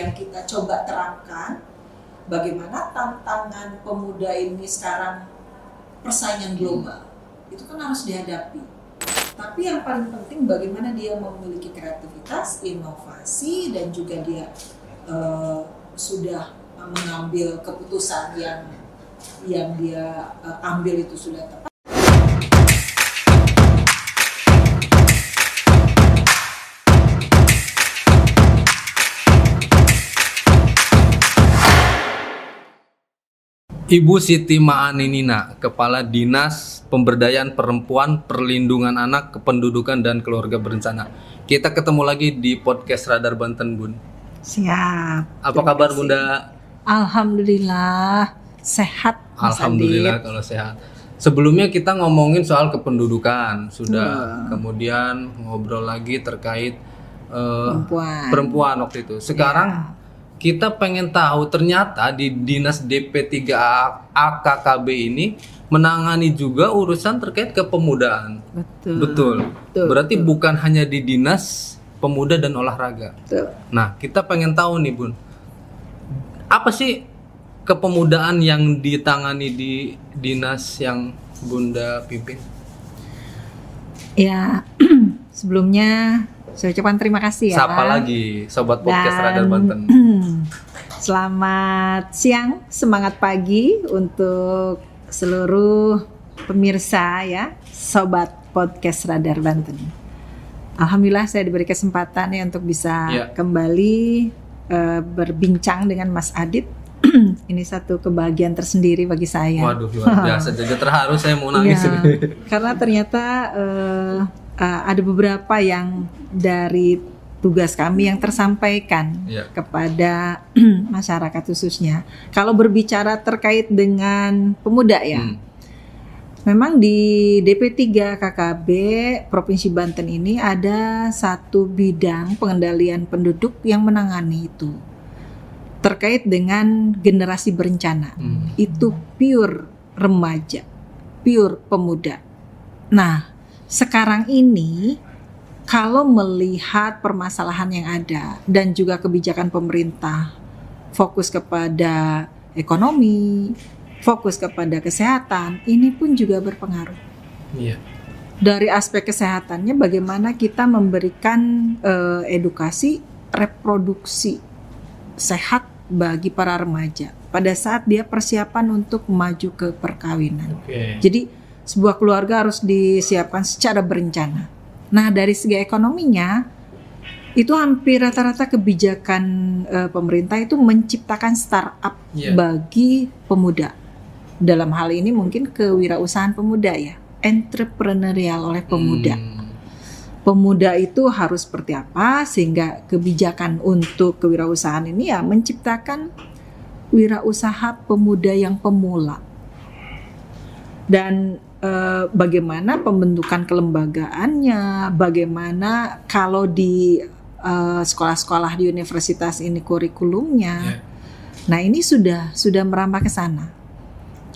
yang kita coba terangkan bagaimana tantangan pemuda ini sekarang persaingan global itu kan harus dihadapi. Tapi yang paling penting bagaimana dia memiliki kreativitas, inovasi dan juga dia uh, sudah mengambil keputusan yang yang dia uh, ambil itu sudah tepat. Ibu Siti Ma'aninina, Kepala Dinas Pemberdayaan Perempuan, Perlindungan Anak, Kependudukan dan Keluarga Berencana. Kita ketemu lagi di podcast Radar Banten, Bun. Siap. Apa kabar Bunda? Alhamdulillah sehat. Alhamdulillah kalau sehat. Sebelumnya kita ngomongin soal kependudukan, sudah. Uh. Kemudian ngobrol lagi terkait uh, perempuan. perempuan waktu itu. Sekarang yeah kita pengen tahu ternyata di Dinas DP3 AKKB ini menangani juga urusan terkait kepemudaan. Betul. Betul. betul Berarti betul. bukan hanya di Dinas Pemuda dan Olahraga. Betul. Nah, kita pengen tahu nih, Bun. Apa sih kepemudaan yang ditangani di dinas yang Bunda pimpin? Ya, sebelumnya saya ucapkan terima kasih ya. Sapa lagi sobat podcast Dan, Radar Banten. Selamat siang, semangat pagi untuk seluruh pemirsa ya, sobat podcast Radar Banten. Alhamdulillah saya diberi kesempatan ya untuk bisa ya. kembali uh, berbincang dengan Mas Adit. Ini satu kebahagiaan tersendiri bagi saya. Waduh luar biasa, jadi terharu saya mau nangis. Ya, karena ternyata uh, uh, ada beberapa yang dari tugas kami yang tersampaikan yeah. kepada masyarakat khususnya. Kalau berbicara terkait dengan pemuda ya, hmm. memang di DP3 KKB Provinsi Banten ini ada satu bidang pengendalian penduduk yang menangani itu terkait dengan generasi berencana. Hmm. Itu pure remaja, pure pemuda. Nah, sekarang ini kalau melihat permasalahan yang ada dan juga kebijakan pemerintah fokus kepada ekonomi, fokus kepada kesehatan, ini pun juga berpengaruh. Iya. Dari aspek kesehatannya, bagaimana kita memberikan uh, edukasi reproduksi sehat bagi para remaja pada saat dia persiapan untuk maju ke perkawinan. Okay. Jadi sebuah keluarga harus disiapkan secara berencana. Nah, dari segi ekonominya itu hampir rata-rata kebijakan uh, pemerintah itu menciptakan startup yeah. bagi pemuda. Dalam hal ini mungkin kewirausahaan pemuda ya, entrepreneurial oleh pemuda. Hmm. Pemuda itu harus seperti apa sehingga kebijakan untuk kewirausahaan ini ya menciptakan wirausaha pemuda yang pemula. Dan eh, bagaimana pembentukan kelembagaannya, bagaimana kalau di sekolah sekolah-sekolah di universitas ini kurikulumnya. Yeah. Nah, ini sudah sudah merambah ke sana.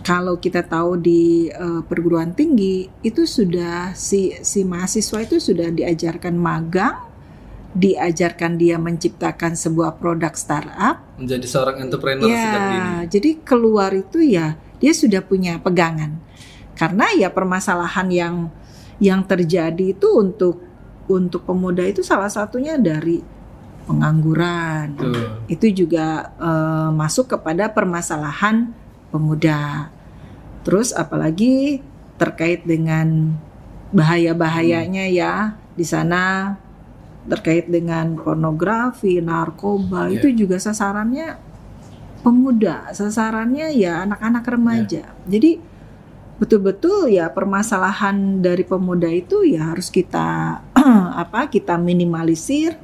Kalau kita tahu di uh, perguruan tinggi itu sudah si si mahasiswa itu sudah diajarkan magang, diajarkan dia menciptakan sebuah produk startup, menjadi seorang entrepreneur ya, Jadi keluar itu ya dia sudah punya pegangan karena ya permasalahan yang yang terjadi itu untuk untuk pemuda itu salah satunya dari pengangguran. Tuh. Itu juga uh, masuk kepada permasalahan pemuda. Terus apalagi terkait dengan bahaya-bahayanya hmm. ya di sana terkait dengan pornografi, narkoba yeah. itu juga sasarannya pemuda, sasarannya ya anak-anak remaja. Yeah. Jadi betul-betul ya permasalahan dari pemuda itu ya harus kita apa kita minimalisir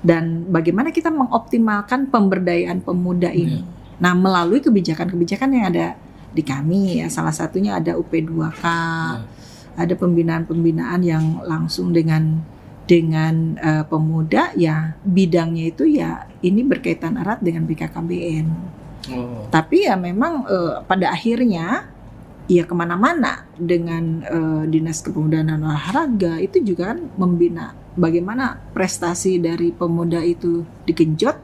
dan bagaimana kita mengoptimalkan pemberdayaan pemuda iya. ini. Yeah. Nah, melalui kebijakan-kebijakan yang ada di kami ya salah satunya ada UP2K. Yeah. Ada pembinaan-pembinaan yang langsung dengan dengan uh, pemuda ya bidangnya itu ya ini berkaitan erat dengan BKKBN. Oh. Tapi ya memang uh, pada akhirnya ya ke mana-mana dengan uh, dinas kepemudaan dan olahraga itu juga kan membina bagaimana prestasi dari pemuda itu digenjot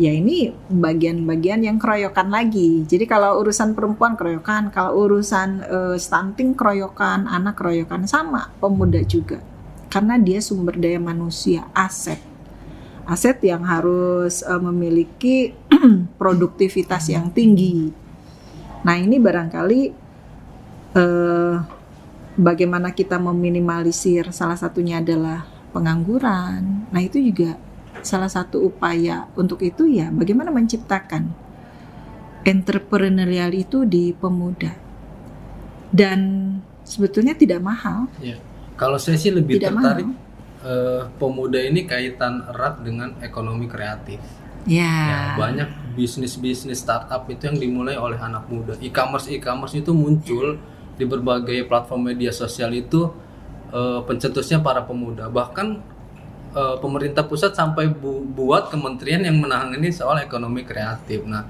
ya ini bagian-bagian yang keroyokan lagi. Jadi kalau urusan perempuan keroyokan, kalau urusan uh, stunting keroyokan, anak keroyokan sama, pemuda juga. Karena dia sumber daya manusia, aset. Aset yang harus uh, memiliki produktivitas yang tinggi. Nah, ini barangkali uh, bagaimana kita meminimalisir salah satunya adalah pengangguran. Nah, itu juga salah satu upaya untuk itu ya bagaimana menciptakan entrepreneurial itu di pemuda dan sebetulnya tidak mahal. Ya. Kalau saya sih lebih tidak tertarik uh, pemuda ini kaitan erat dengan ekonomi kreatif. Ya. ya banyak bisnis-bisnis startup itu yang dimulai oleh anak muda. E-commerce e-commerce itu muncul di berbagai platform media sosial itu uh, pencetusnya para pemuda. Bahkan uh, pemerintah pusat sampai bu buat kementerian yang menangani soal ekonomi kreatif. Nah,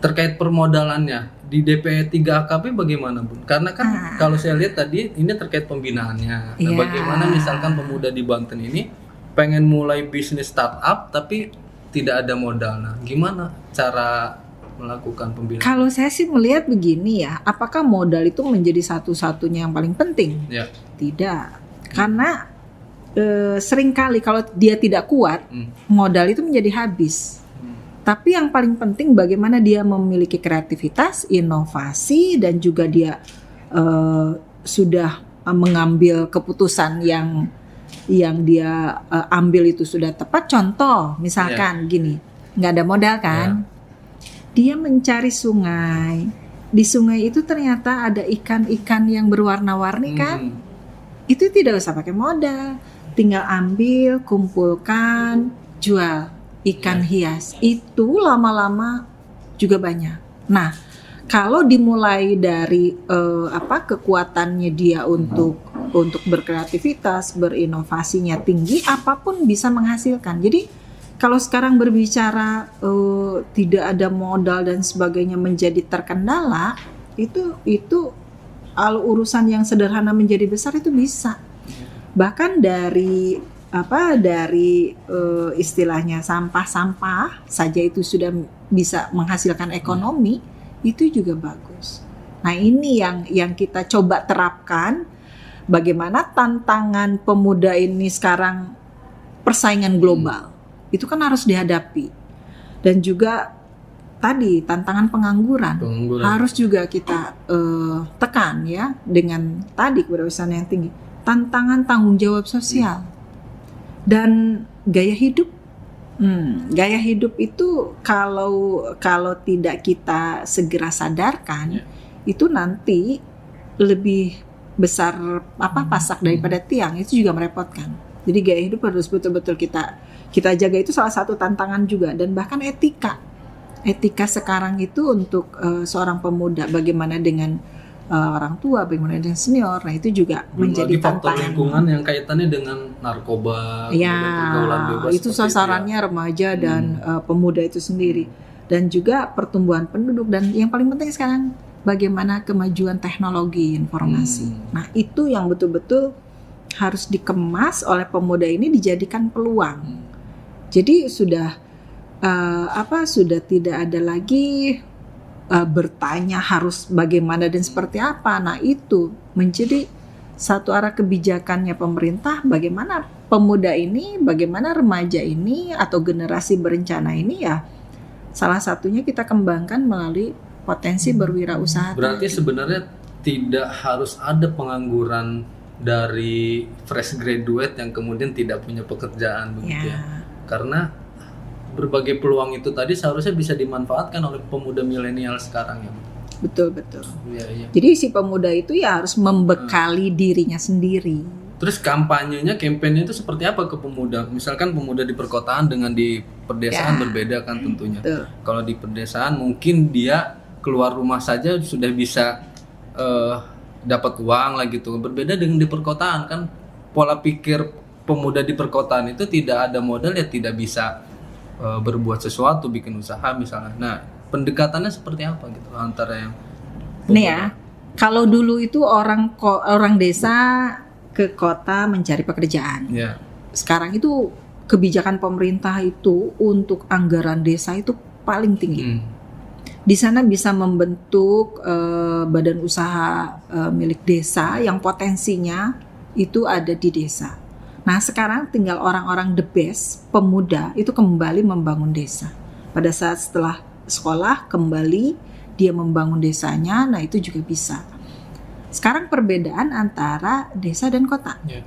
terkait permodalannya di DP 3 AKP bagaimana, Bun? Karena kan ah. kalau saya lihat tadi ini terkait pembinaannya. Nah, yeah. bagaimana misalkan pemuda di Banten ini pengen mulai bisnis startup tapi tidak ada modal. Nah, gimana cara melakukan pembinaan? Kalau saya sih melihat begini ya, apakah modal itu menjadi satu-satunya yang paling penting? Ya. Tidak. Karena e, sering kali kalau dia tidak kuat hmm. modal itu menjadi habis. Hmm. Tapi yang paling penting bagaimana dia memiliki kreativitas, inovasi dan juga dia e, sudah mengambil keputusan yang yang dia e, ambil itu sudah tepat. Contoh misalkan yeah. gini, nggak ada modal kan? Yeah. Dia mencari sungai. Di sungai itu ternyata ada ikan-ikan yang berwarna-warni kan? hmm. kan? Itu tidak usah pakai modal tinggal ambil, kumpulkan, jual ikan iya. hias. Itu lama-lama juga banyak. Nah, kalau dimulai dari uh, apa kekuatannya dia untuk untuk berkreativitas, berinovasinya tinggi, apa pun bisa menghasilkan. Jadi kalau sekarang berbicara uh, tidak ada modal dan sebagainya menjadi terkendala, itu itu kalau urusan yang sederhana menjadi besar itu bisa bahkan dari apa dari uh, istilahnya sampah-sampah saja itu sudah bisa menghasilkan ekonomi itu juga bagus. Nah ini yang yang kita coba terapkan bagaimana tantangan pemuda ini sekarang persaingan global hmm. Itu kan harus dihadapi dan juga tadi tantangan pengangguran, pengangguran. harus juga kita uh, tekan ya dengan tadi kewirausahaan yang tinggi tantangan tanggung jawab sosial dan gaya hidup. Hmm, gaya hidup itu kalau kalau tidak kita segera sadarkan, yeah. itu nanti lebih besar apa pasak daripada tiang itu juga merepotkan. Jadi gaya hidup harus betul-betul kita kita jaga itu salah satu tantangan juga dan bahkan etika. Etika sekarang itu untuk uh, seorang pemuda bagaimana dengan uh, orang tua, bagaimana dengan senior. Nah, itu juga Belum menjadi lagi faktor tantangan. lingkungan yang kaitannya dengan narkoba, ya, bebas. Itu sasarannya itu ya. remaja dan hmm. uh, pemuda itu sendiri. Dan juga pertumbuhan penduduk dan yang paling penting sekarang bagaimana kemajuan teknologi informasi. Hmm. Nah, itu yang betul-betul harus dikemas oleh pemuda ini dijadikan peluang. Hmm. Jadi sudah uh, apa sudah tidak ada lagi uh, bertanya harus bagaimana dan seperti apa. Nah, itu menjadi satu arah kebijakannya pemerintah bagaimana pemuda ini, bagaimana remaja ini atau generasi berencana ini ya salah satunya kita kembangkan melalui potensi berwirausaha. Berarti sebenarnya tidak harus ada pengangguran dari fresh graduate yang kemudian tidak punya pekerjaan begitu ya. ya. Karena berbagai peluang itu tadi seharusnya bisa dimanfaatkan oleh pemuda milenial sekarang ya betul betul ya, ya. jadi si pemuda itu ya harus membekali hmm. dirinya sendiri terus kampanyenya kampanye itu seperti apa ke pemuda misalkan pemuda di perkotaan dengan di pedesaan ya. berbeda kan tentunya betul. kalau di pedesaan mungkin dia keluar rumah saja sudah bisa uh, dapat uang lah gitu berbeda dengan di perkotaan kan pola pikir pemuda di perkotaan itu tidak ada modal ya tidak bisa uh, berbuat sesuatu bikin usaha misalnya nah pendekatannya seperti apa gitu antara yang nih ya kalau dulu itu orang orang desa ke kota mencari pekerjaan yeah. sekarang itu kebijakan pemerintah itu untuk anggaran desa itu paling tinggi. Hmm. Di sana bisa membentuk uh, badan usaha uh, milik desa yang potensinya itu ada di desa. Nah, sekarang tinggal orang-orang the best, pemuda itu kembali membangun desa. Pada saat setelah sekolah kembali dia membangun desanya, nah itu juga bisa. Sekarang perbedaan antara desa dan kota. Yeah.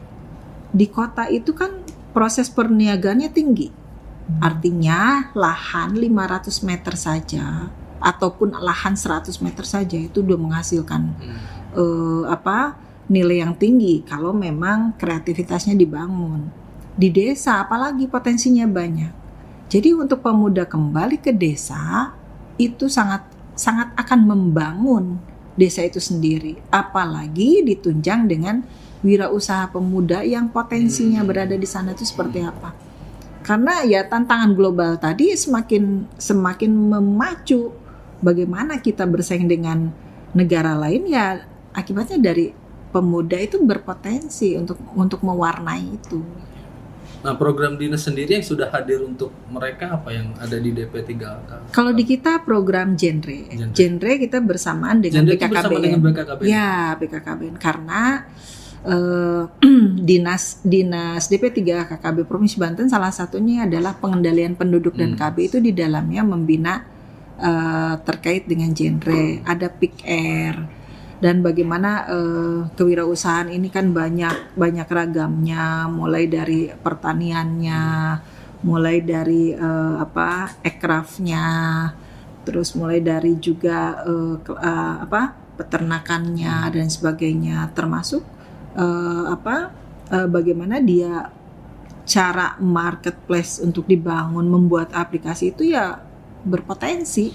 Di kota itu kan proses perniagaannya tinggi. Hmm. Artinya lahan 500 meter saja ataupun lahan 100 meter saja itu udah menghasilkan hmm. uh, apa nilai yang tinggi kalau memang kreativitasnya dibangun. Di desa apalagi potensinya banyak. Jadi untuk pemuda kembali ke desa itu sangat sangat akan membangun desa itu sendiri. Apalagi ditunjang dengan wirausaha pemuda yang potensinya hmm. berada di sana itu seperti apa. Karena ya tantangan global tadi semakin semakin memacu bagaimana kita bersaing dengan negara lain ya akibatnya dari pemuda itu berpotensi untuk untuk mewarnai itu. Nah, program dinas sendiri yang sudah hadir untuk mereka apa yang ada di DP3K? Kalau di kita program genre. Genre, genre kita bersamaan dengan genre BKKBN. Bersama dengan BKKBN. Ya, BKKBN karena uh, dinas dinas DP3 KKB Provinsi Banten salah satunya adalah pengendalian penduduk dan hmm. KB itu di dalamnya membina uh, terkait dengan genre. Ada PIK dan bagaimana uh, kewirausahaan ini kan banyak banyak ragamnya mulai dari pertaniannya mulai dari uh, apa ekrafnya terus mulai dari juga uh, uh, apa peternakannya dan sebagainya. Termasuk uh, apa uh, bagaimana dia cara marketplace untuk dibangun membuat aplikasi itu ya berpotensi.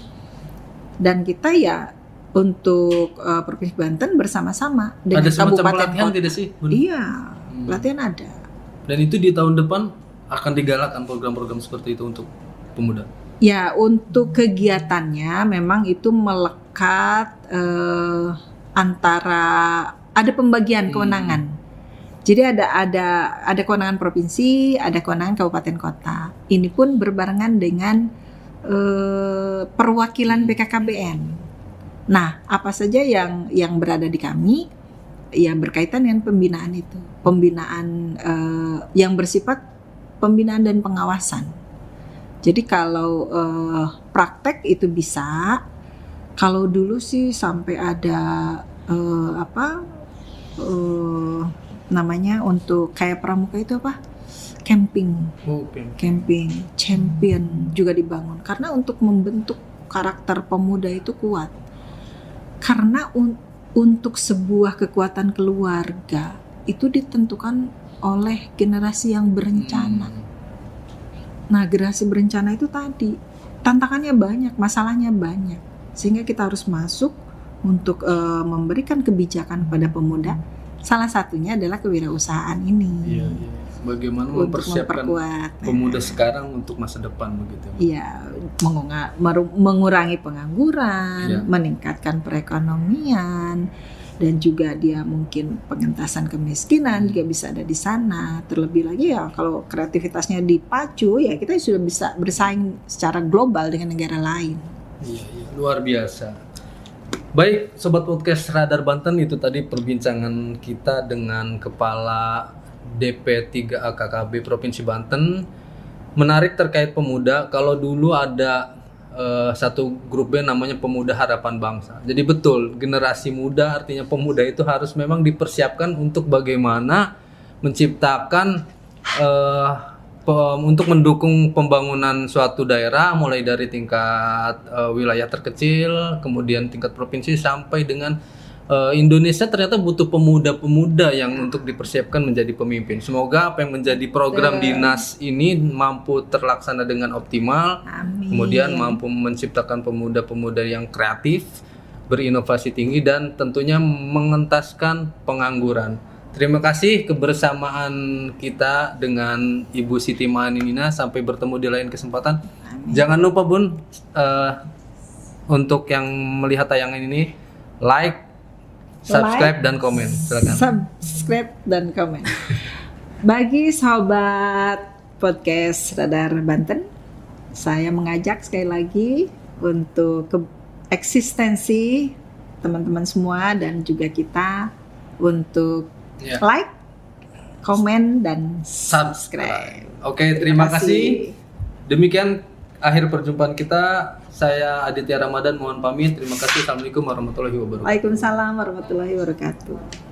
Dan kita ya untuk uh, Provinsi Banten bersama-sama dengan ada kabupaten pelatihan kota. tidak sih? Bun? Iya, hmm. pelatihan ada. Dan itu di tahun depan akan digalakkan program-program seperti itu untuk pemuda. Ya, untuk kegiatannya memang itu melekat uh, antara ada pembagian hmm. kewenangan. Jadi ada ada ada kewenangan provinsi, ada kewenangan kabupaten kota. Ini pun berbarengan dengan uh, perwakilan BKKBN. Nah, apa saja yang yang berada di kami yang berkaitan dengan pembinaan itu, pembinaan uh, yang bersifat pembinaan dan pengawasan. Jadi kalau uh, praktek itu bisa, kalau dulu sih sampai ada uh, apa uh, namanya untuk kayak pramuka itu apa? Camping, oh, camping, champion juga dibangun. Karena untuk membentuk karakter pemuda itu kuat karena un untuk sebuah kekuatan keluarga itu ditentukan oleh generasi yang berencana. Hmm. Nah, generasi berencana itu tadi tantangannya banyak, masalahnya banyak, sehingga kita harus masuk untuk uh, memberikan kebijakan pada pemuda. Salah satunya adalah kewirausahaan ini. Iya, iya bagaimana mempersiapkan pemuda sekarang untuk masa depan begitu. Iya, mengurangi pengangguran, ya. meningkatkan perekonomian dan juga dia mungkin pengentasan kemiskinan juga bisa ada di sana. Terlebih lagi ya kalau kreativitasnya dipacu ya kita sudah bisa bersaing secara global dengan negara lain. Iya, iya. luar biasa. Baik, sobat podcast Radar Banten itu tadi perbincangan kita dengan kepala DP 3 AKKB Provinsi Banten menarik terkait pemuda kalau dulu ada uh, satu grup band namanya Pemuda Harapan Bangsa. Jadi betul generasi muda artinya pemuda itu harus memang dipersiapkan untuk bagaimana menciptakan uh, untuk mendukung pembangunan suatu daerah mulai dari tingkat uh, wilayah terkecil, kemudian tingkat provinsi sampai dengan uh, Indonesia ternyata butuh pemuda-pemuda yang untuk dipersiapkan menjadi pemimpin. Semoga apa yang menjadi program Betul. dinas ini mampu terlaksana dengan optimal. Amin. Kemudian mampu menciptakan pemuda-pemuda yang kreatif, berinovasi tinggi dan tentunya mengentaskan pengangguran. Terima kasih kebersamaan kita dengan Ibu Siti Maninina sampai bertemu di lain kesempatan. Amin. Jangan lupa Bun uh, untuk yang melihat tayangan ini like subscribe like, dan komen silakan subscribe dan komen bagi sahabat podcast Radar Banten. Saya mengajak sekali lagi untuk ke eksistensi teman-teman semua dan juga kita untuk yeah. like, komen dan subscribe. Oke, terima, terima kasih. kasih. Demikian akhir perjumpaan kita. Saya Aditya Ramadan mohon pamit. Terima kasih. Assalamualaikum warahmatullahi wabarakatuh. Waalaikumsalam warahmatullahi wabarakatuh.